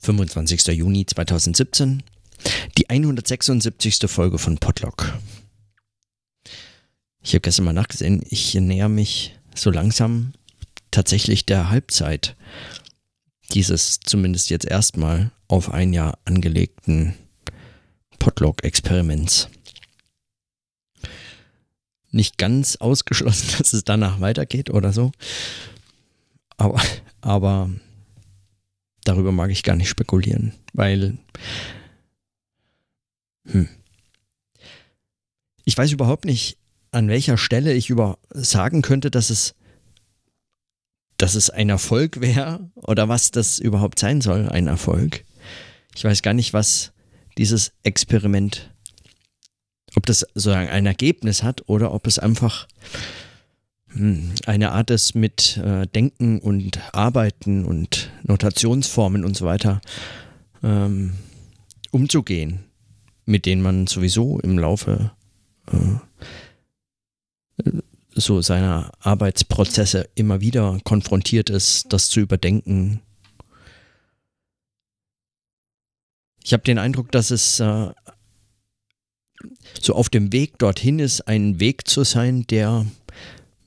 25. Juni 2017, die 176. Folge von Podlock. Ich habe gestern mal nachgesehen, ich näher mich so langsam tatsächlich der Halbzeit dieses zumindest jetzt erstmal auf ein Jahr angelegten Podlog-Experiments. Nicht ganz ausgeschlossen, dass es danach weitergeht oder so. Aber, aber darüber mag ich gar nicht spekulieren, weil hm, ich weiß überhaupt nicht, an welcher Stelle ich über sagen könnte, dass es dass es ein Erfolg wäre oder was das überhaupt sein soll, ein Erfolg. Ich weiß gar nicht, was dieses Experiment, ob das sozusagen ein Ergebnis hat oder ob es einfach eine Art ist, mit äh, Denken und Arbeiten und Notationsformen und so weiter ähm, umzugehen, mit denen man sowieso im Laufe äh, so seiner Arbeitsprozesse immer wieder konfrontiert ist, das zu überdenken. Ich habe den Eindruck, dass es äh, so auf dem Weg dorthin ist, ein Weg zu sein, der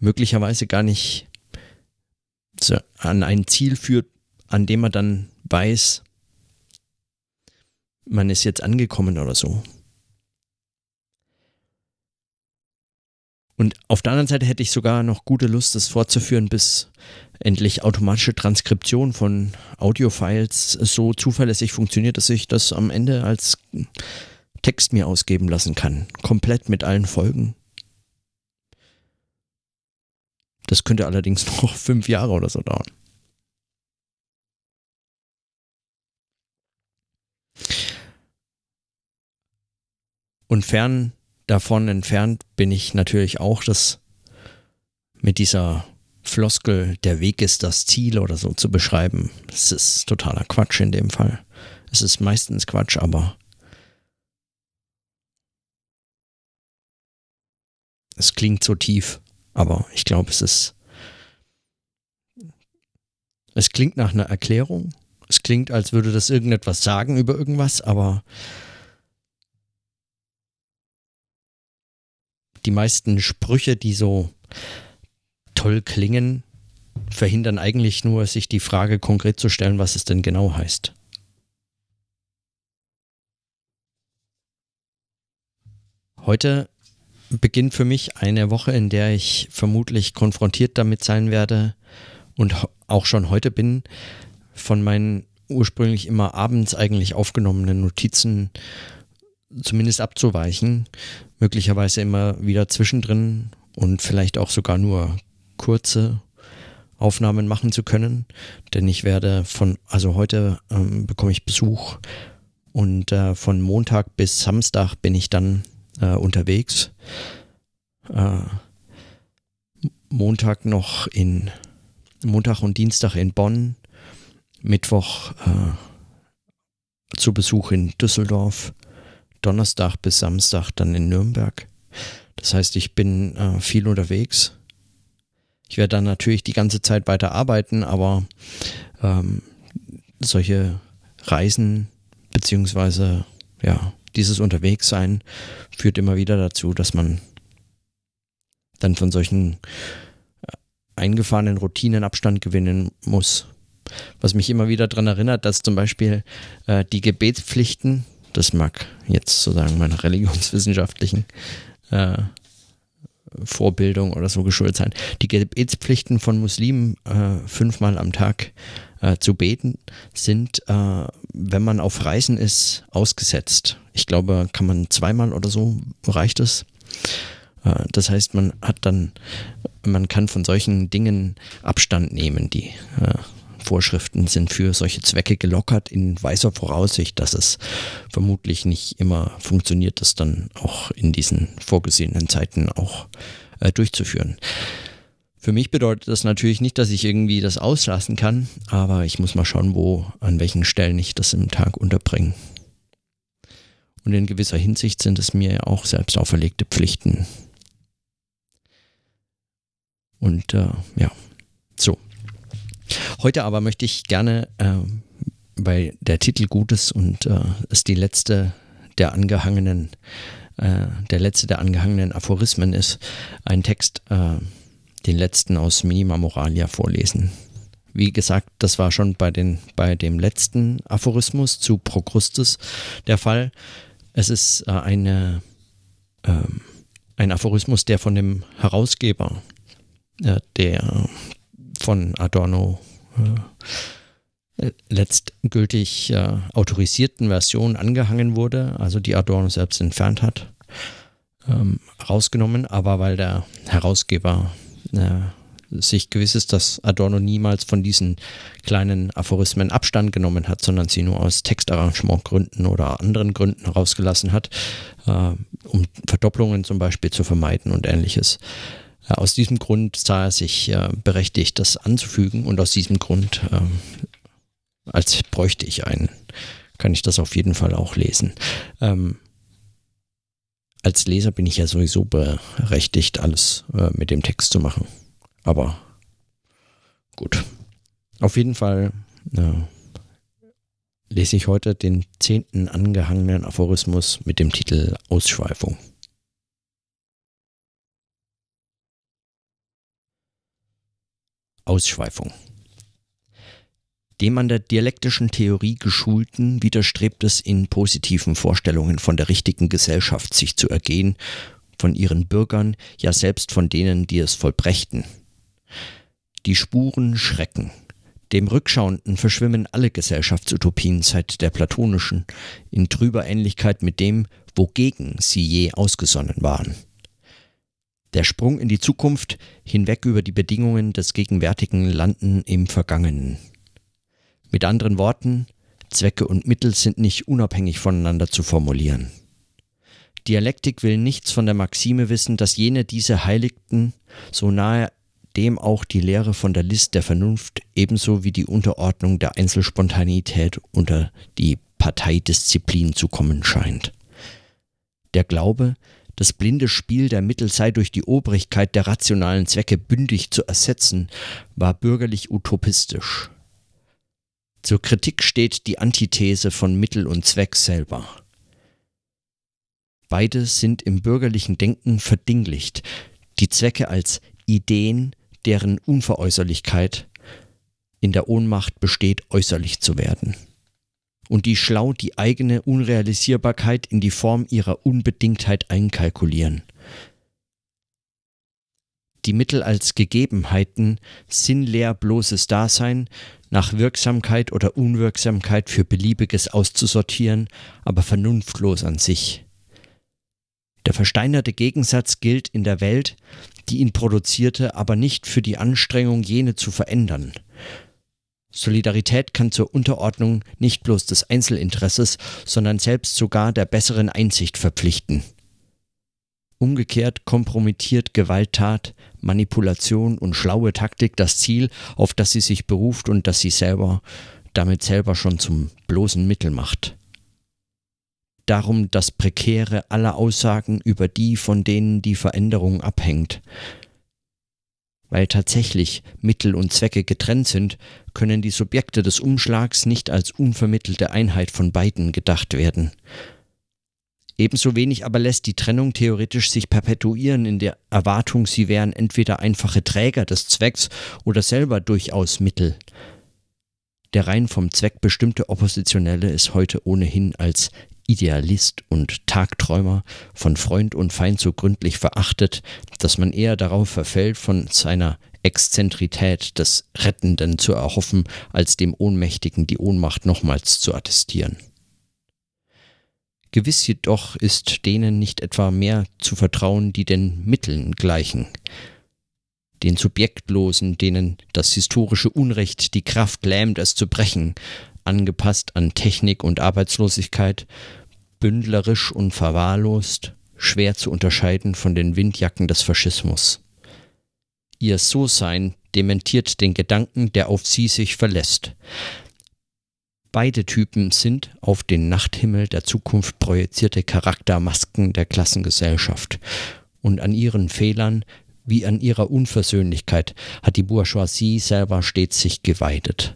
möglicherweise gar nicht an ein Ziel führt, an dem man dann weiß, man ist jetzt angekommen oder so. Und auf der anderen Seite hätte ich sogar noch gute Lust, das fortzuführen, bis endlich automatische Transkription von Audiofiles so zuverlässig funktioniert, dass ich das am Ende als Text mir ausgeben lassen kann. Komplett mit allen Folgen. Das könnte allerdings noch fünf Jahre oder so dauern. Und fern davon entfernt bin ich natürlich auch, dass mit dieser Floskel, der Weg ist das Ziel oder so zu beschreiben. Es ist totaler Quatsch in dem Fall. Es ist meistens Quatsch, aber es klingt so tief. Aber ich glaube, es ist. Es klingt nach einer Erklärung. Es klingt, als würde das irgendetwas sagen über irgendwas, aber die meisten Sprüche, die so toll klingen, verhindern eigentlich nur, sich die Frage konkret zu stellen, was es denn genau heißt. Heute beginnt für mich eine Woche, in der ich vermutlich konfrontiert damit sein werde und auch schon heute bin, von meinen ursprünglich immer abends eigentlich aufgenommenen Notizen zumindest abzuweichen, möglicherweise immer wieder zwischendrin und vielleicht auch sogar nur kurze Aufnahmen machen zu können, denn ich werde von, also heute ähm, bekomme ich Besuch und äh, von Montag bis Samstag bin ich dann äh, unterwegs. Äh, Montag noch in Montag und Dienstag in Bonn, Mittwoch äh, zu Besuch in Düsseldorf, Donnerstag bis Samstag dann in Nürnberg. Das heißt, ich bin äh, viel unterwegs. Ich werde dann natürlich die ganze Zeit weiter arbeiten, aber ähm, solche Reisen beziehungsweise ja dieses Unterwegssein führt immer wieder dazu, dass man dann von solchen äh, eingefahrenen Routinen Abstand gewinnen muss. Was mich immer wieder daran erinnert, dass zum Beispiel äh, die Gebetspflichten, das mag jetzt sozusagen meiner religionswissenschaftlichen äh, Vorbildung oder so geschuldet sein, die Gebetspflichten von Muslimen äh, fünfmal am Tag äh, zu beten sind, äh, wenn man auf Reisen ist, ausgesetzt. Ich glaube, kann man zweimal oder so, reicht es. Äh, das heißt, man hat dann, man kann von solchen Dingen Abstand nehmen, die äh, Vorschriften sind für solche Zwecke gelockert in weißer Voraussicht, dass es vermutlich nicht immer funktioniert, das dann auch in diesen vorgesehenen Zeiten auch äh, durchzuführen. Für mich bedeutet das natürlich nicht, dass ich irgendwie das auslassen kann, aber ich muss mal schauen, wo, an welchen Stellen ich das im Tag unterbringe. Und in gewisser Hinsicht sind es mir auch selbst auferlegte Pflichten. Und äh, ja, so. Heute aber möchte ich gerne äh, weil der Titel gut ist und äh, es die letzte der angehangenen, äh, der letzte der angehangenen Aphorismen ist, einen Text, äh, den letzten aus Minima Moralia vorlesen. Wie gesagt, das war schon bei, den, bei dem letzten Aphorismus zu Procrustes der Fall. Es ist äh, eine, ähm, ein Aphorismus, der von dem Herausgeber äh, der von Adorno äh, letztgültig äh, autorisierten Version angehangen wurde, also die Adorno selbst entfernt hat, ähm, rausgenommen, aber weil der Herausgeber äh, sich gewiss ist, dass Adorno niemals von diesen kleinen Aphorismen Abstand genommen hat, sondern sie nur aus Textarrangementgründen oder anderen Gründen rausgelassen hat, äh, um Verdopplungen zum Beispiel zu vermeiden und ähnliches. Ja, aus diesem Grund sah er sich äh, berechtigt, das anzufügen und aus diesem Grund, äh, als bräuchte ich einen, kann ich das auf jeden Fall auch lesen. Ähm, als Leser bin ich ja sowieso berechtigt, alles äh, mit dem Text zu machen. Aber gut. Auf jeden Fall äh, lese ich heute den zehnten angehangenen Aphorismus mit dem Titel Ausschweifung. Ausschweifung. Dem an der dialektischen Theorie geschulten widerstrebt es in positiven Vorstellungen von der richtigen Gesellschaft sich zu ergehen, von ihren Bürgern, ja selbst von denen, die es vollbrächten. Die Spuren schrecken. Dem Rückschauenden verschwimmen alle Gesellschaftsutopien seit der platonischen in trüber Ähnlichkeit mit dem, wogegen sie je ausgesonnen waren. Der Sprung in die Zukunft hinweg über die Bedingungen des gegenwärtigen Landen im Vergangenen. Mit anderen Worten, Zwecke und Mittel sind nicht unabhängig voneinander zu formulieren. Dialektik will nichts von der Maxime wissen, dass jene diese heiligten, so nahe dem auch die Lehre von der List der Vernunft ebenso wie die Unterordnung der Einzelspontanität unter die Parteidisziplin zu kommen scheint. Der Glaube, das blinde Spiel der Mittel sei durch die Obrigkeit der rationalen Zwecke bündig zu ersetzen, war bürgerlich utopistisch. Zur Kritik steht die Antithese von Mittel und Zweck selber. Beide sind im bürgerlichen Denken verdinglicht, die Zwecke als Ideen, deren Unveräußerlichkeit in der Ohnmacht besteht, äußerlich zu werden und die schlau die eigene Unrealisierbarkeit in die Form ihrer Unbedingtheit einkalkulieren. Die Mittel als Gegebenheiten, sinnleer bloßes Dasein, nach Wirksamkeit oder Unwirksamkeit für Beliebiges auszusortieren, aber vernunftlos an sich. Der versteinerte Gegensatz gilt in der Welt, die ihn produzierte, aber nicht für die Anstrengung, jene zu verändern. Solidarität kann zur Unterordnung nicht bloß des Einzelinteresses, sondern selbst sogar der besseren Einsicht verpflichten. Umgekehrt kompromittiert Gewalttat, Manipulation und schlaue Taktik das Ziel, auf das sie sich beruft und das sie selber damit selber schon zum bloßen Mittel macht. Darum das Prekäre aller Aussagen über die, von denen die Veränderung abhängt, weil tatsächlich Mittel und Zwecke getrennt sind, können die Subjekte des Umschlags nicht als unvermittelte Einheit von beiden gedacht werden. Ebenso wenig aber lässt die Trennung theoretisch sich perpetuieren in der Erwartung, sie wären entweder einfache Träger des Zwecks oder selber durchaus Mittel. Der rein vom Zweck bestimmte Oppositionelle ist heute ohnehin als Idealist und Tagträumer, von Freund und Feind so gründlich verachtet, dass man eher darauf verfällt, von seiner Exzentrität des Rettenden zu erhoffen, als dem Ohnmächtigen die Ohnmacht nochmals zu attestieren. Gewiss jedoch ist denen nicht etwa mehr zu vertrauen, die den Mitteln gleichen, den Subjektlosen, denen das historische Unrecht die Kraft lähmt, es zu brechen, angepasst an Technik und Arbeitslosigkeit, bündlerisch und verwahrlost, schwer zu unterscheiden von den Windjacken des Faschismus. Ihr So-Sein dementiert den Gedanken, der auf sie sich verlässt. Beide Typen sind auf den Nachthimmel der Zukunft projizierte Charaktermasken der Klassengesellschaft. Und an ihren Fehlern wie an ihrer Unversöhnlichkeit hat die Bourgeoisie selber stets sich geweidet.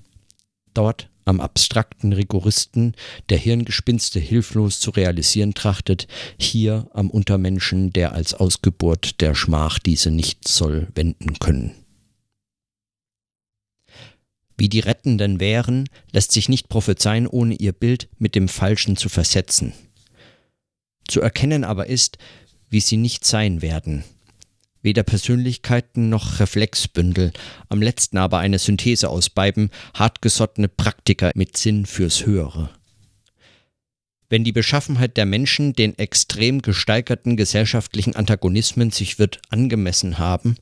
Dort am abstrakten Rigoristen, der Hirngespinste hilflos zu realisieren trachtet, hier am Untermenschen, der als Ausgeburt der Schmach diese nicht soll wenden können. Wie die Rettenden wären, lässt sich nicht prophezeien, ohne ihr Bild mit dem Falschen zu versetzen. Zu erkennen aber ist, wie sie nicht sein werden. Weder Persönlichkeiten noch Reflexbündel, am letzten aber eine Synthese aus beiden, hartgesottene Praktiker mit Sinn fürs Höhere. Wenn die Beschaffenheit der Menschen den extrem gesteigerten gesellschaftlichen Antagonismen sich wird angemessen haben,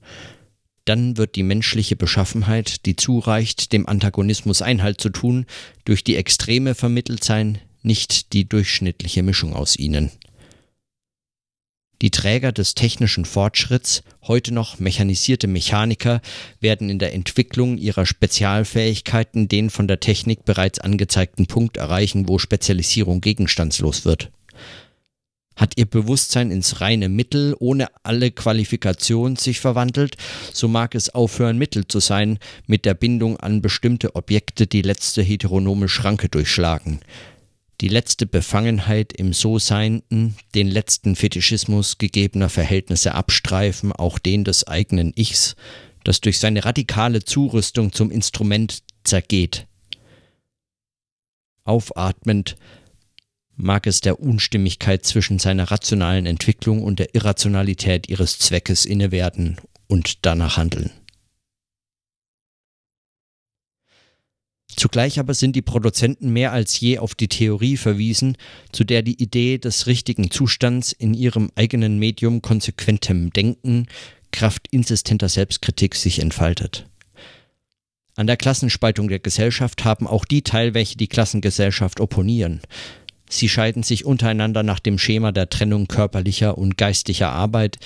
dann wird die menschliche Beschaffenheit, die zureicht, dem Antagonismus Einhalt zu tun, durch die Extreme vermittelt sein, nicht die durchschnittliche Mischung aus ihnen. Die Träger des technischen Fortschritts, heute noch mechanisierte Mechaniker, werden in der Entwicklung ihrer Spezialfähigkeiten den von der Technik bereits angezeigten Punkt erreichen, wo Spezialisierung gegenstandslos wird. Hat ihr Bewusstsein ins reine Mittel ohne alle Qualifikation sich verwandelt, so mag es aufhören, Mittel zu sein, mit der Bindung an bestimmte Objekte die letzte heteronome Schranke durchschlagen, die letzte Befangenheit im So-Seienden, den letzten Fetischismus gegebener Verhältnisse abstreifen, auch den des eigenen Ichs, das durch seine radikale Zurüstung zum Instrument zergeht. Aufatmend mag es der Unstimmigkeit zwischen seiner rationalen Entwicklung und der Irrationalität ihres Zweckes inne werden und danach handeln. Zugleich aber sind die Produzenten mehr als je auf die Theorie verwiesen, zu der die Idee des richtigen Zustands in ihrem eigenen Medium konsequentem Denken, Kraft insistenter Selbstkritik sich entfaltet. An der Klassenspaltung der Gesellschaft haben auch die teil, welche die Klassengesellschaft opponieren. Sie scheiden sich untereinander nach dem Schema der Trennung körperlicher und geistlicher Arbeit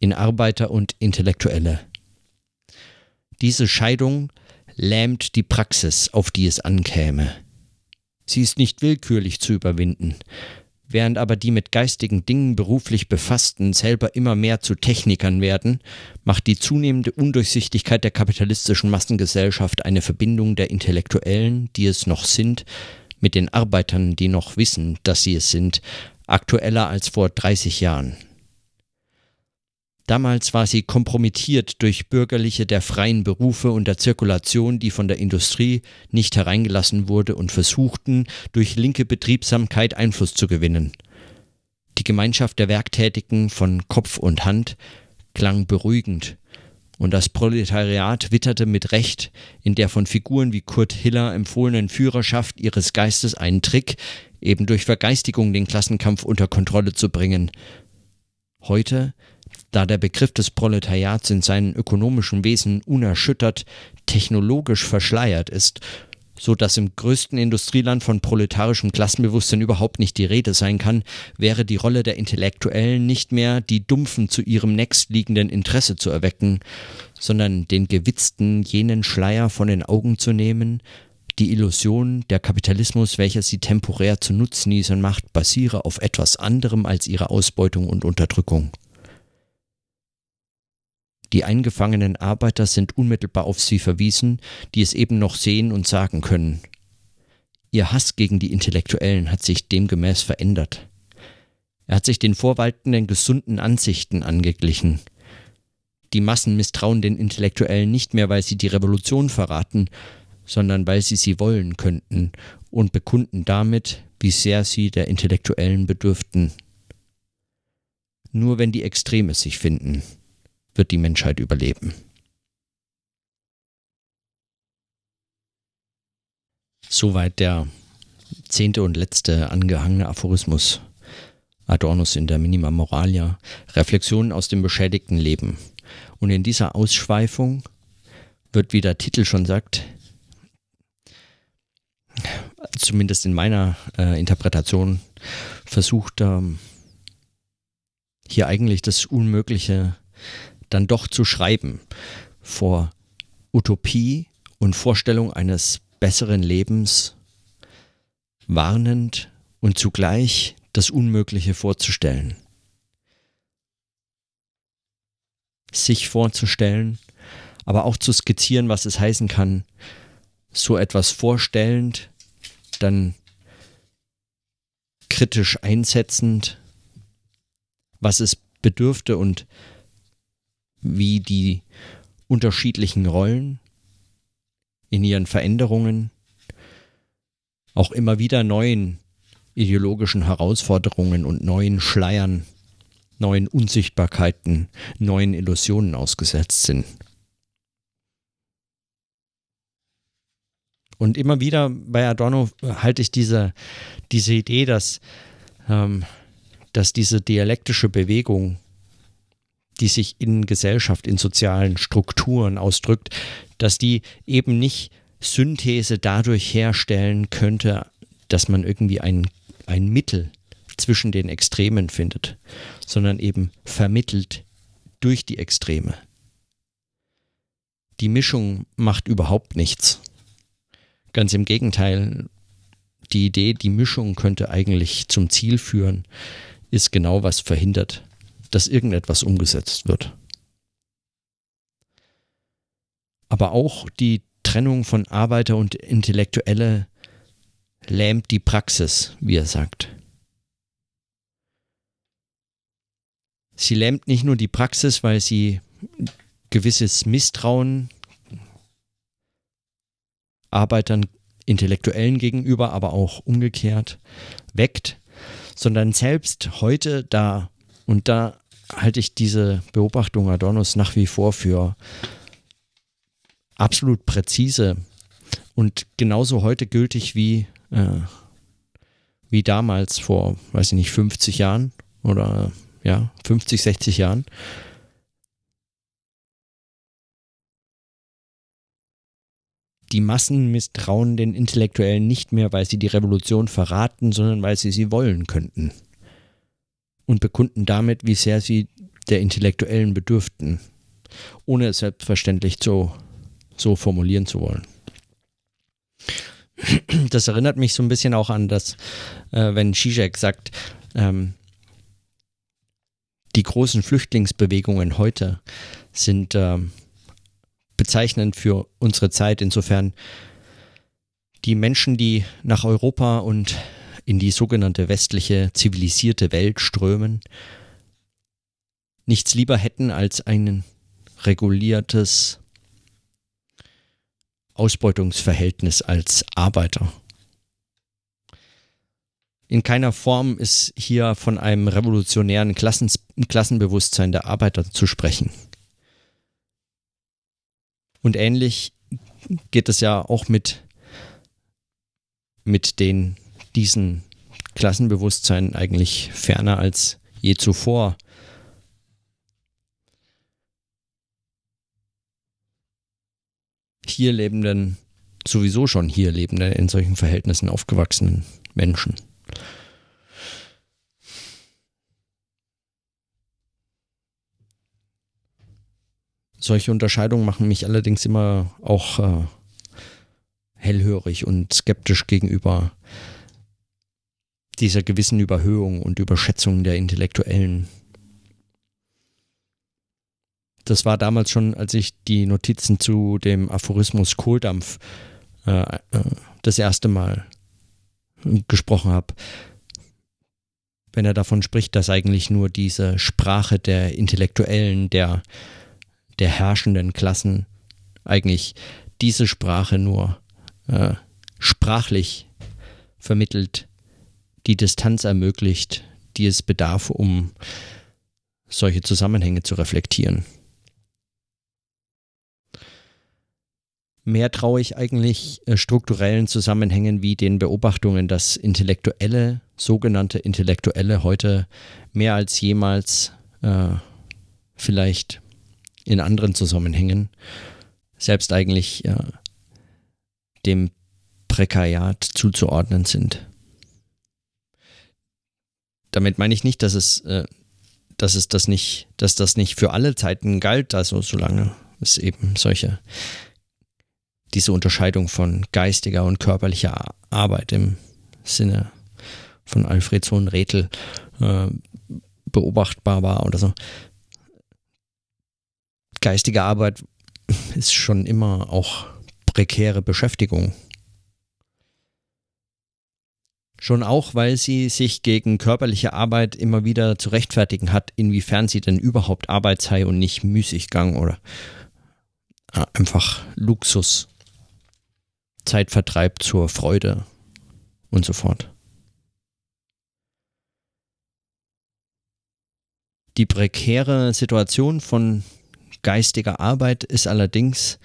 in Arbeiter und Intellektuelle. Diese Scheidung lähmt die Praxis, auf die es ankäme. Sie ist nicht willkürlich zu überwinden. Während aber die mit geistigen Dingen beruflich Befassten selber immer mehr zu Technikern werden, macht die zunehmende Undurchsichtigkeit der kapitalistischen Massengesellschaft eine Verbindung der Intellektuellen, die es noch sind, mit den Arbeitern, die noch wissen, dass sie es sind, aktueller als vor 30 Jahren. Damals war sie kompromittiert durch Bürgerliche der freien Berufe und der Zirkulation, die von der Industrie nicht hereingelassen wurde und versuchten, durch linke Betriebsamkeit Einfluss zu gewinnen. Die Gemeinschaft der Werktätigen von Kopf und Hand klang beruhigend und das Proletariat witterte mit Recht in der von Figuren wie Kurt Hiller empfohlenen Führerschaft ihres Geistes einen Trick, eben durch Vergeistigung den Klassenkampf unter Kontrolle zu bringen. Heute, da der Begriff des Proletariats in seinen ökonomischen Wesen unerschüttert, technologisch verschleiert ist so dass im größten Industrieland von proletarischem Klassenbewusstsein überhaupt nicht die Rede sein kann, wäre die Rolle der Intellektuellen nicht mehr, die Dumpfen zu ihrem nächstliegenden Interesse zu erwecken, sondern den Gewitzten jenen Schleier von den Augen zu nehmen, die Illusion, der Kapitalismus, welcher sie temporär zu Nutznießern macht, basiere auf etwas anderem als ihre Ausbeutung und Unterdrückung. Die eingefangenen Arbeiter sind unmittelbar auf sie verwiesen, die es eben noch sehen und sagen können. Ihr Hass gegen die Intellektuellen hat sich demgemäß verändert. Er hat sich den vorwaltenden gesunden Ansichten angeglichen. Die Massen misstrauen den Intellektuellen nicht mehr, weil sie die Revolution verraten, sondern weil sie sie wollen könnten und bekunden damit, wie sehr sie der Intellektuellen bedürften. Nur wenn die Extreme sich finden wird die Menschheit überleben. Soweit der zehnte und letzte angehangene Aphorismus Adornus in der Minima Moralia, Reflexionen aus dem beschädigten Leben. Und in dieser Ausschweifung wird, wie der Titel schon sagt, zumindest in meiner äh, Interpretation, versucht, ähm, hier eigentlich das Unmögliche dann doch zu schreiben vor Utopie und Vorstellung eines besseren Lebens, warnend und zugleich das Unmögliche vorzustellen. Sich vorzustellen, aber auch zu skizzieren, was es heißen kann, so etwas vorstellend dann kritisch einsetzend, was es bedürfte und wie die unterschiedlichen Rollen in ihren Veränderungen auch immer wieder neuen ideologischen Herausforderungen und neuen Schleiern, neuen Unsichtbarkeiten, neuen Illusionen ausgesetzt sind. Und immer wieder bei Adorno halte ich diese, diese Idee, dass, ähm, dass diese dialektische Bewegung, die sich in Gesellschaft, in sozialen Strukturen ausdrückt, dass die eben nicht Synthese dadurch herstellen könnte, dass man irgendwie ein, ein Mittel zwischen den Extremen findet, sondern eben vermittelt durch die Extreme. Die Mischung macht überhaupt nichts. Ganz im Gegenteil, die Idee, die Mischung könnte eigentlich zum Ziel führen, ist genau was verhindert, dass irgendetwas umgesetzt wird. Aber auch die Trennung von Arbeiter und Intellektuelle lähmt die Praxis, wie er sagt. Sie lähmt nicht nur die Praxis, weil sie gewisses Misstrauen Arbeitern, Intellektuellen gegenüber, aber auch umgekehrt weckt, sondern selbst heute da, und da halte ich diese Beobachtung Adornos nach wie vor für absolut präzise und genauso heute gültig wie, äh, wie damals vor, weiß ich nicht, 50 Jahren oder ja, 50, 60 Jahren. Die Massen misstrauen den Intellektuellen nicht mehr, weil sie die Revolution verraten, sondern weil sie sie wollen könnten. Und bekunden damit, wie sehr sie der Intellektuellen bedürften, ohne es selbstverständlich so, so formulieren zu wollen. Das erinnert mich so ein bisschen auch an das, äh, wenn Zizek sagt, ähm, die großen Flüchtlingsbewegungen heute sind ähm, bezeichnend für unsere Zeit. Insofern die Menschen, die nach Europa und in die sogenannte westliche zivilisierte Welt strömen, nichts lieber hätten als ein reguliertes Ausbeutungsverhältnis als Arbeiter. In keiner Form ist hier von einem revolutionären Klassens Klassenbewusstsein der Arbeiter zu sprechen. Und ähnlich geht es ja auch mit, mit den, diesen Klassenbewusstsein eigentlich ferner als je zuvor. Hier lebenden, sowieso schon hier lebenden, in solchen Verhältnissen aufgewachsenen Menschen. Solche Unterscheidungen machen mich allerdings immer auch äh, hellhörig und skeptisch gegenüber dieser gewissen Überhöhung und Überschätzung der Intellektuellen. Das war damals schon, als ich die Notizen zu dem Aphorismus Kohldampf äh, äh, das erste Mal gesprochen habe. Wenn er davon spricht, dass eigentlich nur diese Sprache der Intellektuellen, der der herrschenden Klassen eigentlich diese Sprache nur äh, sprachlich vermittelt, die Distanz ermöglicht, die es bedarf, um solche Zusammenhänge zu reflektieren. Mehr traue ich eigentlich äh, strukturellen Zusammenhängen wie den Beobachtungen, dass Intellektuelle, sogenannte Intellektuelle heute mehr als jemals äh, vielleicht in anderen Zusammenhängen selbst eigentlich äh, dem Prekariat zuzuordnen sind. Damit meine ich nicht, dass es, äh, dass es das nicht, dass das nicht für alle Zeiten galt, also solange es eben solche diese Unterscheidung von geistiger und körperlicher Arbeit im Sinne von Alfred Sohn Rethel äh, beobachtbar war oder so geistige Arbeit ist schon immer auch prekäre Beschäftigung. Schon auch, weil sie sich gegen körperliche Arbeit immer wieder zu rechtfertigen hat, inwiefern sie denn überhaupt Arbeit sei und nicht Müßiggang oder äh, einfach Luxus, Zeitvertreib zur Freude und so fort. Die prekäre Situation von geistiger Arbeit ist allerdings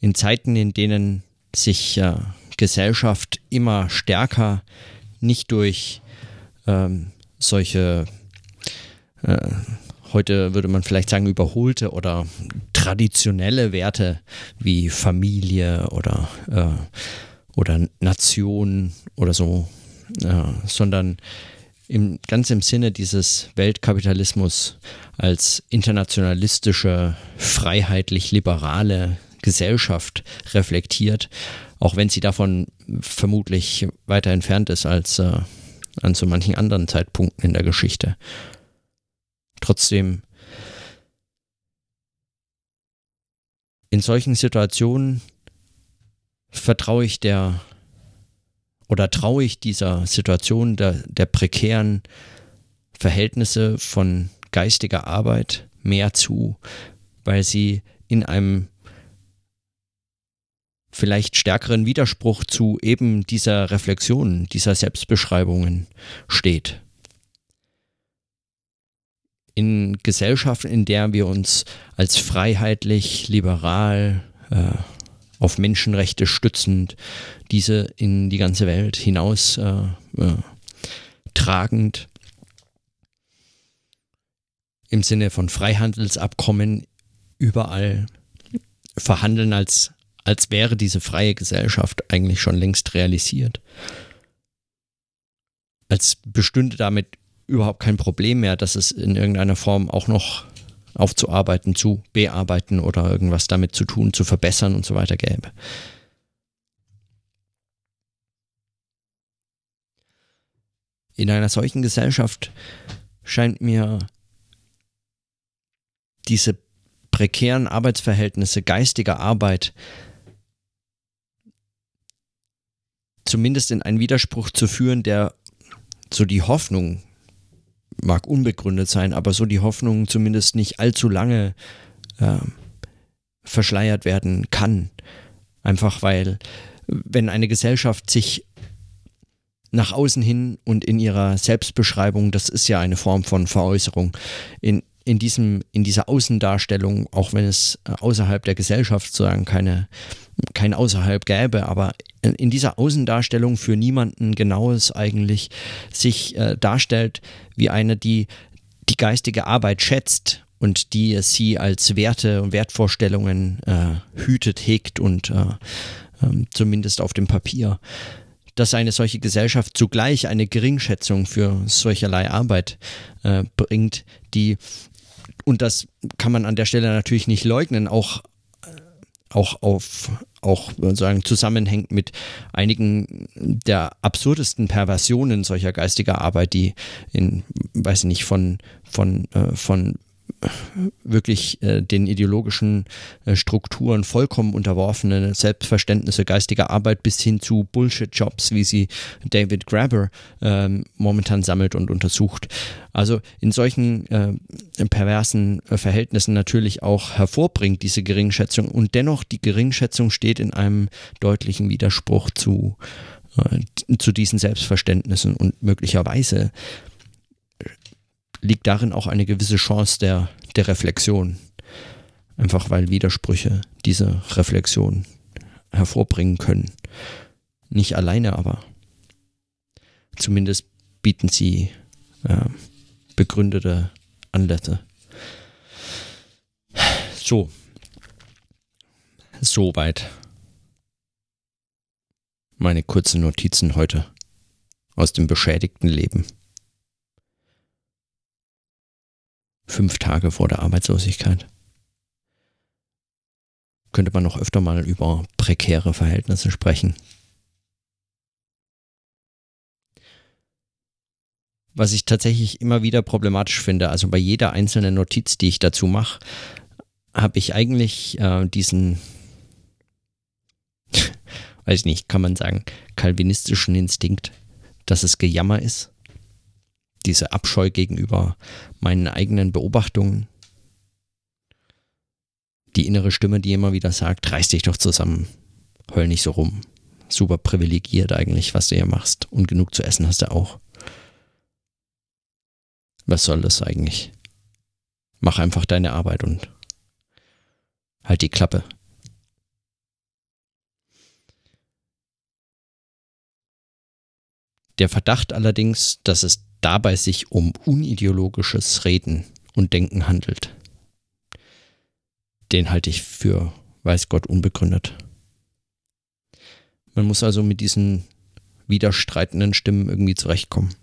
in Zeiten, in denen sich äh, Gesellschaft immer stärker nicht durch ähm, solche, äh, heute würde man vielleicht sagen, überholte oder traditionelle Werte wie Familie oder, äh, oder Nation oder so, äh, sondern im, ganz im Sinne dieses Weltkapitalismus als internationalistische, freiheitlich-liberale Gesellschaft reflektiert, auch wenn sie davon vermutlich weiter entfernt ist als äh, an so manchen anderen Zeitpunkten in der Geschichte. Trotzdem, in solchen Situationen vertraue ich der oder traue ich dieser Situation der, der prekären Verhältnisse von geistiger Arbeit mehr zu, weil sie in einem vielleicht stärkeren Widerspruch zu eben dieser Reflexion, dieser Selbstbeschreibungen steht. In Gesellschaften, in der wir uns als freiheitlich, liberal, äh, auf Menschenrechte stützend, diese in die ganze Welt hinaus äh, äh, tragend, im Sinne von Freihandelsabkommen überall verhandeln als als wäre diese freie Gesellschaft eigentlich schon längst realisiert. Als bestünde damit überhaupt kein Problem mehr, dass es in irgendeiner Form auch noch aufzuarbeiten, zu bearbeiten oder irgendwas damit zu tun, zu verbessern und so weiter gäbe. In einer solchen Gesellschaft scheint mir diese prekären Arbeitsverhältnisse geistiger Arbeit zumindest in einen Widerspruch zu führen, der so die Hoffnung, mag unbegründet sein, aber so die Hoffnung zumindest nicht allzu lange äh, verschleiert werden kann. Einfach weil, wenn eine Gesellschaft sich nach außen hin und in ihrer Selbstbeschreibung, das ist ja eine Form von Veräußerung, in, in, diesem, in dieser Außendarstellung, auch wenn es äh, außerhalb der Gesellschaft sozusagen keine, kein Außerhalb gäbe, aber in dieser Außendarstellung für niemanden genaues eigentlich sich äh, darstellt wie eine, die die geistige Arbeit schätzt und die sie als Werte und Wertvorstellungen äh, hütet, hegt und äh, äh, zumindest auf dem Papier. Dass eine solche Gesellschaft zugleich eine Geringschätzung für solcherlei Arbeit äh, bringt, die und das kann man an der Stelle natürlich nicht leugnen, auch, auch auf auch sagen zusammenhängt mit einigen der absurdesten Perversionen solcher geistiger Arbeit, die in, weiß ich nicht, von, von, äh, von wirklich äh, den ideologischen äh, Strukturen vollkommen unterworfene Selbstverständnisse geistiger Arbeit bis hin zu Bullshit-Jobs, wie sie David Graeber ähm, momentan sammelt und untersucht. Also in solchen äh, perversen äh, Verhältnissen natürlich auch hervorbringt, diese Geringschätzung. Und dennoch, die Geringschätzung steht in einem deutlichen Widerspruch zu, äh, zu diesen Selbstverständnissen und möglicherweise liegt darin auch eine gewisse Chance der, der Reflexion. Einfach weil Widersprüche diese Reflexion hervorbringen können. Nicht alleine, aber zumindest bieten sie äh, begründete Anlässe. So. Soweit meine kurzen Notizen heute aus dem beschädigten Leben. Fünf Tage vor der Arbeitslosigkeit. Könnte man noch öfter mal über prekäre Verhältnisse sprechen. Was ich tatsächlich immer wieder problematisch finde, also bei jeder einzelnen Notiz, die ich dazu mache, habe ich eigentlich äh, diesen weiß ich nicht, kann man sagen, kalvinistischen Instinkt, dass es Gejammer ist. Diese Abscheu gegenüber meinen eigenen Beobachtungen. Die innere Stimme, die immer wieder sagt, reiß dich doch zusammen, heul nicht so rum. Super privilegiert eigentlich, was du hier machst. Und genug zu essen hast du auch. Was soll das eigentlich? Mach einfach deine Arbeit und halt die Klappe. Der Verdacht allerdings, dass es dabei sich um unideologisches Reden und Denken handelt, den halte ich für, weiß Gott, unbegründet. Man muss also mit diesen widerstreitenden Stimmen irgendwie zurechtkommen.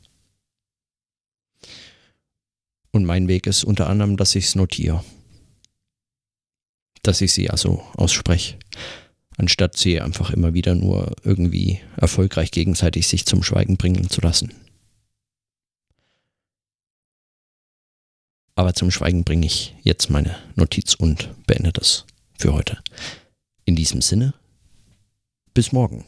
Und mein Weg ist unter anderem, dass ich es notiere. Dass ich sie also ausspreche anstatt sie einfach immer wieder nur irgendwie erfolgreich gegenseitig sich zum Schweigen bringen zu lassen. Aber zum Schweigen bringe ich jetzt meine Notiz und beende das für heute. In diesem Sinne, bis morgen.